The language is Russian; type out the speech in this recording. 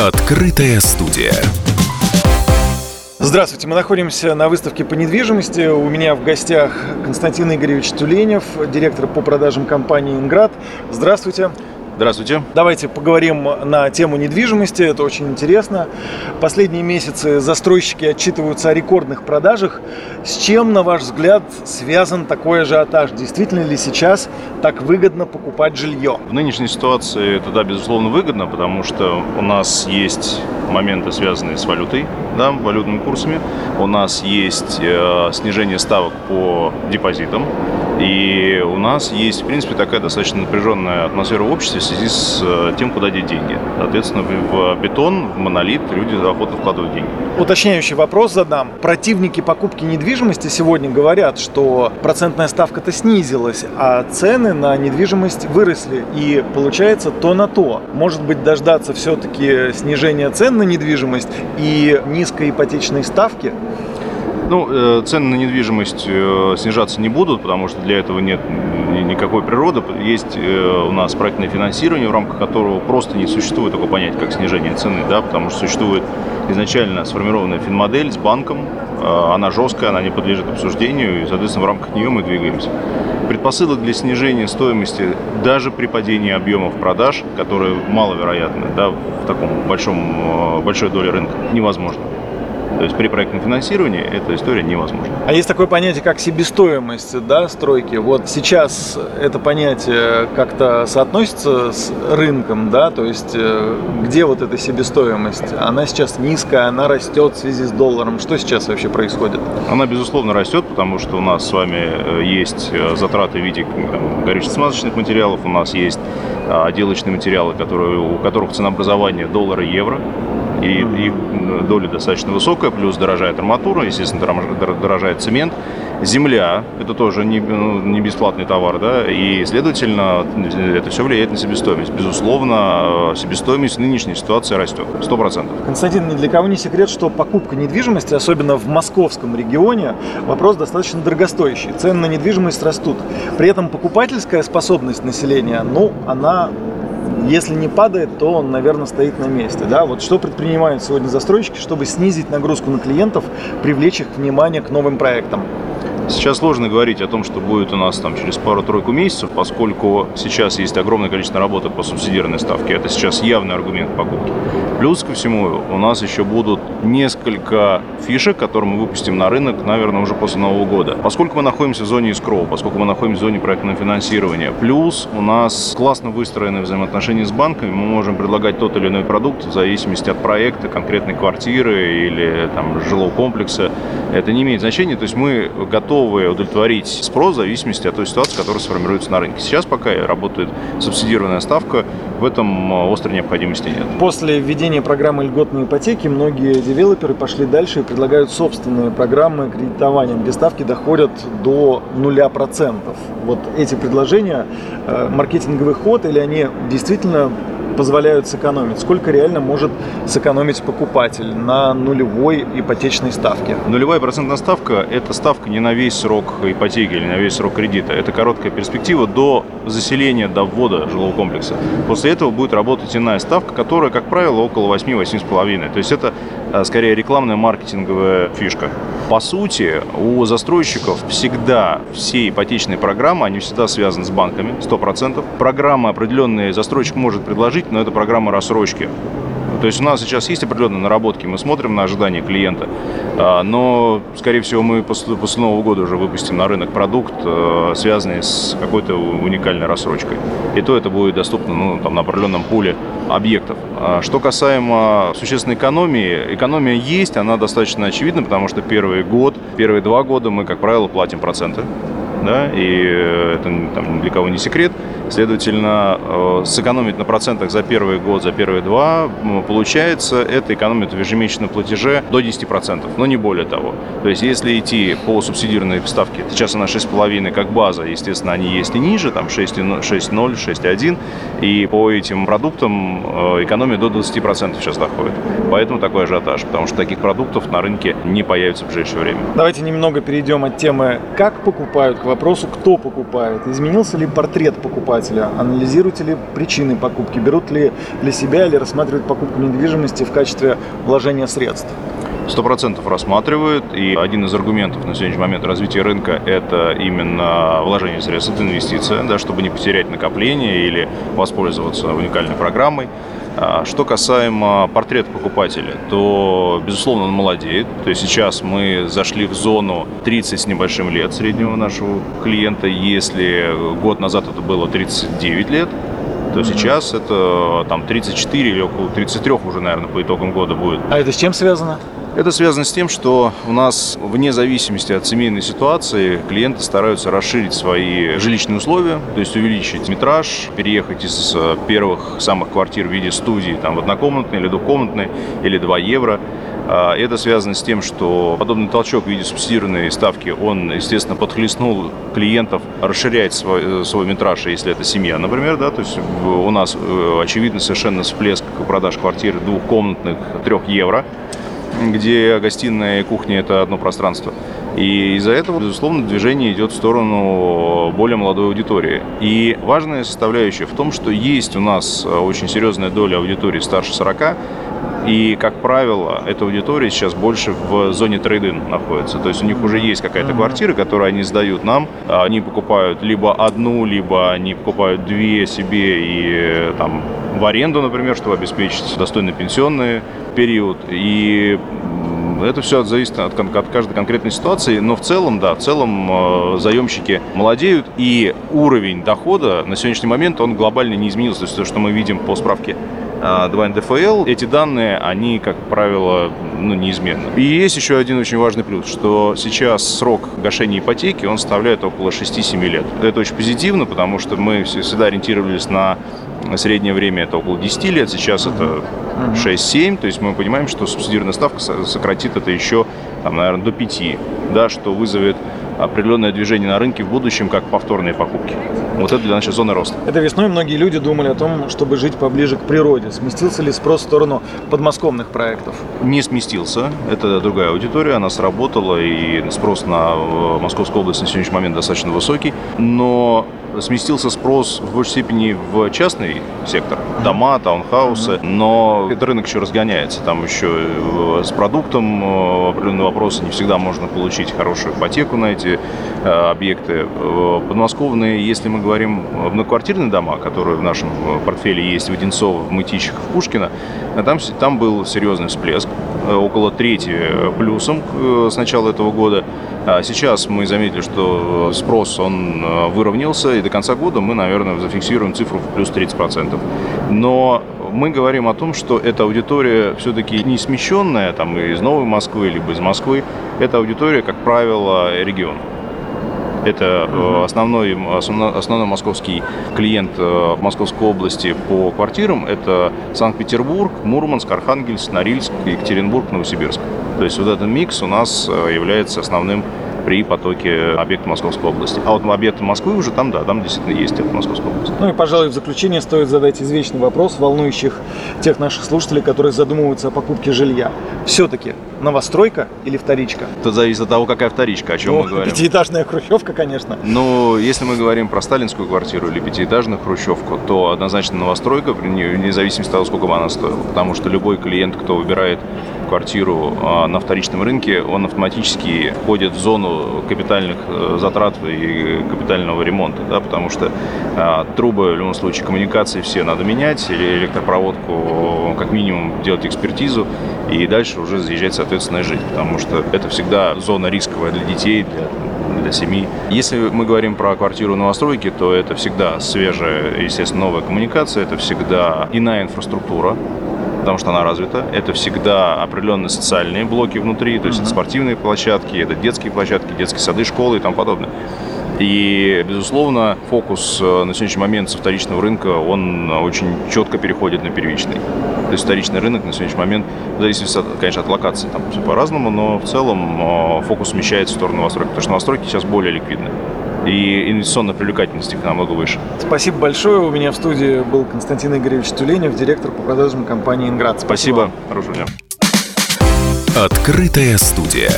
Открытая студия. Здравствуйте, мы находимся на выставке по недвижимости. У меня в гостях Константин Игоревич Тюленев, директор по продажам компании «Инград». Здравствуйте. Здравствуйте. Давайте поговорим на тему недвижимости, это очень интересно. Последние месяцы застройщики отчитываются о рекордных продажах. С чем, на ваш взгляд, связан такой ажиотаж? Действительно ли сейчас так выгодно покупать жилье? В нынешней ситуации это, да, безусловно, выгодно, потому что у нас есть моменты, связанные с валютой, да, валютными курсами. У нас есть э, снижение ставок по депозитам. И у нас есть, в принципе, такая достаточно напряженная атмосфера в обществе связи с э, тем, куда деть деньги. Соответственно, в бетон, в монолит люди охотно вкладывают деньги. Уточняющий вопрос задам. Противники покупки недвижимости сегодня говорят, что процентная ставка-то снизилась, а цены на недвижимость выросли. И получается то на то. Может быть, дождаться все-таки снижения цен на недвижимость и низкой ипотечной ставки? Ну, э, цены на недвижимость э, снижаться не будут, потому что для этого нет никакой природы. Есть э, у нас проектное финансирование, в рамках которого просто не существует такого понятия, как снижение цены, да, потому что существует изначально сформированная финмодель с банком, она жесткая, она не подлежит обсуждению, и, соответственно, в рамках нее мы двигаемся. Предпосылок для снижения стоимости даже при падении объемов продаж, которые маловероятны да, в таком большом, большой доле рынка, невозможно. То есть при проектном финансировании эта история невозможна. А есть такое понятие, как себестоимость да, стройки. Вот сейчас это понятие как-то соотносится с рынком, да, то есть э, где вот эта себестоимость? Она сейчас низкая, она растет в связи с долларом. Что сейчас вообще происходит? Она, безусловно, растет, потому что у нас с вами э, есть э, затраты в виде горюче-смазочных материалов, у нас есть отделочные материалы, которые, у которых ценообразование доллара и евро и их доля достаточно высокая, плюс дорожает арматура, естественно, дорожает цемент. Земля – это тоже не, ну, не бесплатный товар, да, и, следовательно, это все влияет на себестоимость. Безусловно, себестоимость в нынешней ситуации растет, 100%. Константин, ни для кого не секрет, что покупка недвижимости, особенно в московском регионе, вопрос достаточно дорогостоящий. Цены на недвижимость растут. При этом покупательская способность населения, ну, она если не падает, то он, наверное, стоит на месте. Да? Вот что предпринимают сегодня застройщики, чтобы снизить нагрузку на клиентов, привлечь их внимание к новым проектам? Сейчас сложно говорить о том, что будет у нас там через пару-тройку месяцев, поскольку сейчас есть огромное количество работы по субсидированной ставке. Это сейчас явный аргумент покупки. Плюс ко всему у нас еще будут несколько фишек, которые мы выпустим на рынок, наверное, уже после Нового года. Поскольку мы находимся в зоне искроу, поскольку мы находимся в зоне проектного финансирования, плюс у нас классно выстроены взаимоотношения с банками, мы можем предлагать тот или иной продукт в зависимости от проекта, конкретной квартиры или там, жилого комплекса. Это не имеет значения. То есть мы готовы удовлетворить спрос в зависимости от той ситуации, которая сформируется на рынке. Сейчас пока работает субсидированная ставка, в этом а, острой необходимости нет. После введения программы льготной ипотеки многие девелоперы пошли дальше и предлагают собственные программы кредитования, где ставки доходят до нуля процентов. Вот эти предложения, э, маркетинговый ход или они действительно позволяют сэкономить? Сколько реально может сэкономить покупатель на нулевой ипотечной ставке? Нулевая процентная ставка – это ставка не на весь срок ипотеки или на весь срок кредита. Это короткая перспектива до заселения, до ввода жилого комплекса. После этого будет работать иная ставка, которая, как правило, около 8-8,5. То есть это скорее рекламная маркетинговая фишка. По сути, у застройщиков всегда все ипотечные программы, они всегда связаны с банками, 100%. Программы определенные застройщик может предложить, но это программа рассрочки. То есть у нас сейчас есть определенные наработки, мы смотрим на ожидания клиента, а, но, скорее всего, мы после, Нового года уже выпустим на рынок продукт, а, связанный с какой-то уникальной рассрочкой. И то это будет доступно ну, там, на определенном пуле объектов. А что касаемо существенной экономии, экономия есть, она достаточно очевидна, потому что первый год, первые два года мы, как правило, платим проценты да, и это там, для кого не секрет. Следовательно, э, сэкономить на процентах за первый год, за первые два, получается, это экономит в ежемесячном платеже до 10%, но не более того. То есть, если идти по субсидированной ставке, сейчас она 6,5 как база, естественно, они есть и ниже, там 6,0, 6,1, и по этим продуктам э, экономия до 20% сейчас доходит. Поэтому такой ажиотаж, потому что таких продуктов на рынке не появится в ближайшее время. Давайте немного перейдем от темы, как покупают, к вопросу, кто покупает. Изменился ли портрет покупателя? Покупателя? Анализируете ли причины покупки? Берут ли для себя или рассматривают покупку недвижимости в качестве вложения средств? Сто процентов рассматривают, и один из аргументов на сегодняшний момент развития рынка – это именно вложение средств, это инвестиция, да, чтобы не потерять накопление или воспользоваться уникальной программой. А, что касаемо портрета покупателя, то, безусловно, он молодеет. То есть сейчас мы зашли в зону 30 с небольшим лет среднего нашего клиента. Если год назад это было 39 лет, то сейчас это там 34 или около 33 уже, наверное, по итогам года будет. А это с чем связано? Это связано с тем, что у нас вне зависимости от семейной ситуации клиенты стараются расширить свои жилищные условия, то есть увеличить метраж, переехать из э, первых самых квартир в виде студии там, в однокомнатной или двухкомнатной или 2 евро. А, это связано с тем, что подобный толчок в виде субсидированной ставки, он, естественно, подхлестнул клиентов расширять свой, э, свой метраж, если это семья, например, да, то есть у нас э, очевидно совершенно всплеск продаж квартир двухкомнатных 3 евро где гостиная и кухня – это одно пространство. И из-за этого, безусловно, движение идет в сторону более молодой аудитории. И важная составляющая в том, что есть у нас очень серьезная доля аудитории старше 40, и, как правило, эта аудитория сейчас больше в зоне трейдинг находится. То есть у них уже есть какая-то квартира, которую они сдают нам. Они покупают либо одну, либо они покупают две себе и там в аренду, например, чтобы обеспечить достойный пенсионный период. И это все зависит от, от каждой конкретной ситуации, но в целом, да, в целом э, заемщики молодеют, и уровень дохода на сегодняшний момент, он глобально не изменился. То есть то, что мы видим по справке 2 НДФЛ, эти данные, они, как правило, ну, неизменны. И есть еще один очень важный плюс, что сейчас срок гашения ипотеки, он составляет около 6-7 лет. Это очень позитивно, потому что мы всегда ориентировались на среднее время это около 10 лет, сейчас это 6-7, то есть мы понимаем, что субсидированная ставка сократит это еще, там, наверное, до 5, да, что вызовет определенное движение на рынке в будущем, как повторные покупки. Вот это для нас сейчас зона роста. Это весной многие люди думали о том, чтобы жить поближе к природе. Сместился ли спрос в сторону подмосковных проектов? Не сместился. Это другая аудитория, она сработала, и спрос на э, Московскую область на сегодняшний момент достаточно высокий. Но сместился спрос в большей степени в частный сектор, дома, таунхаусы, но этот рынок еще разгоняется, там еще э, с продуктом э, определенные вопросы, не всегда можно получить хорошую ипотеку на эти э, объекты. Подмосковные, если мы говорим многоквартирные дома, которые в нашем портфеле есть в Одинцово, в Мытищах, в Пушкино, там, там был серьезный всплеск, около трети плюсом с начала этого года. А сейчас мы заметили, что спрос он выровнялся, и до конца года мы, наверное, зафиксируем цифру в плюс 30%. Но мы говорим о том, что эта аудитория все-таки не смещенная там, из Новой Москвы, либо из Москвы. Это аудитория, как правило, регион. Это э, основной, основной, московский клиент в э, Московской области по квартирам. Это Санкт-Петербург, Мурманск, Архангельск, Норильск, Екатеринбург, Новосибирск. То есть вот этот микс у нас э, является основным при потоке объекта Московской области. А вот объекты Москвы уже там, да, там действительно есть это Московская область. Ну и, пожалуй, в заключение стоит задать извечный вопрос, волнующих тех наших слушателей, которые задумываются о покупке жилья. Все-таки новостройка или вторичка? Это зависит от того, какая вторичка, о чем ну, мы говорим. Пятиэтажная хрущевка, конечно. Ну, если мы говорим про сталинскую квартиру или пятиэтажную хрущевку, то однозначно новостройка, вне зависимости от того, сколько бы она стоила. Потому что любой клиент, кто выбирает квартиру а, на вторичном рынке, он автоматически входит в зону капитальных э, затрат и капитального ремонта, да, потому что а, трубы, в любом случае, коммуникации все надо менять, или электропроводку как минимум делать экспертизу, и дальше уже заезжать, соответственно, жить, потому что это всегда зона рисковая для детей, для, для семьи. Если мы говорим про квартиру новостройки, то это всегда свежая, естественно, новая коммуникация, это всегда иная инфраструктура, потому что она развита. Это всегда определенные социальные блоки внутри, то есть mm-hmm. спортивные площадки, это детские площадки, детские сады, школы и тому подобное. И, безусловно, фокус э, на сегодняшний момент со вторичного рынка, он очень четко переходит на первичный. То есть вторичный рынок на сегодняшний момент, в зависимости, от, конечно, от локации, там все по-разному, но в целом э, фокус смещается в сторону новостройки, потому что новостройки сейчас более ликвидны и инвестиционная привлекательность их намного выше. Спасибо большое. У меня в студии был Константин Игоревич Тюленев, директор по продажам компании «Инград». Спасибо. Спасибо. Хорошего дня. Открытая студия.